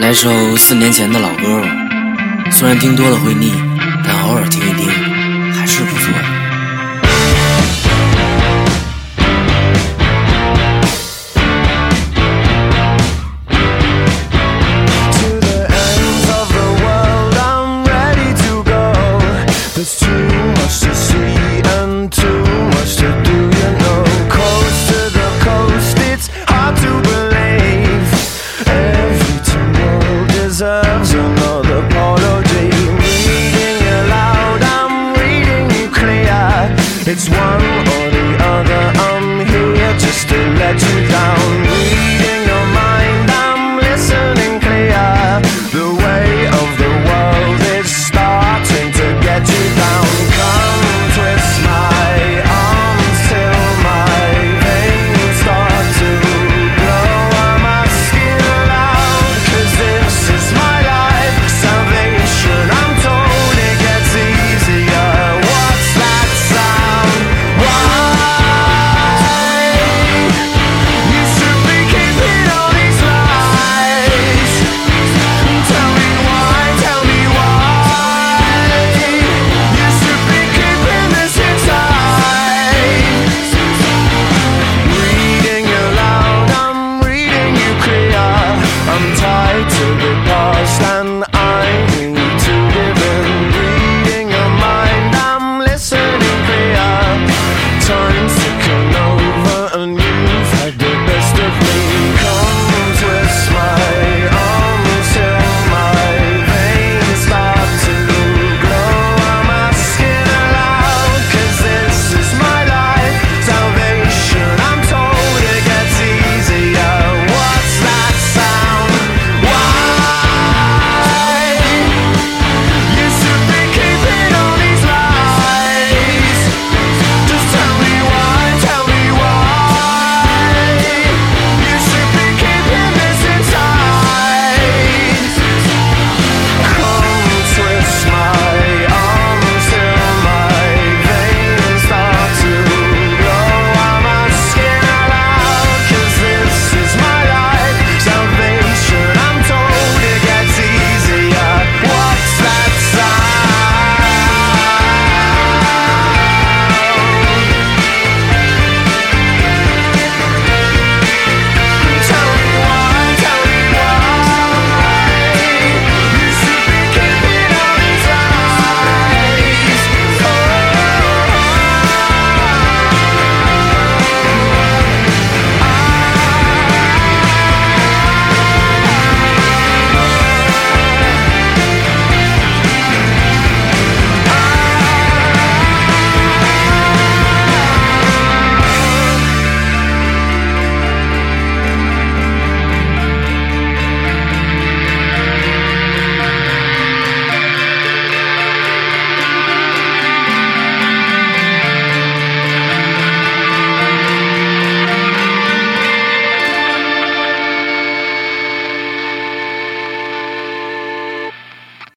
来首四年前的老歌，虽然听多了会腻，但偶尔听一听。apology. Reading you loud, I'm reading you clear. It's one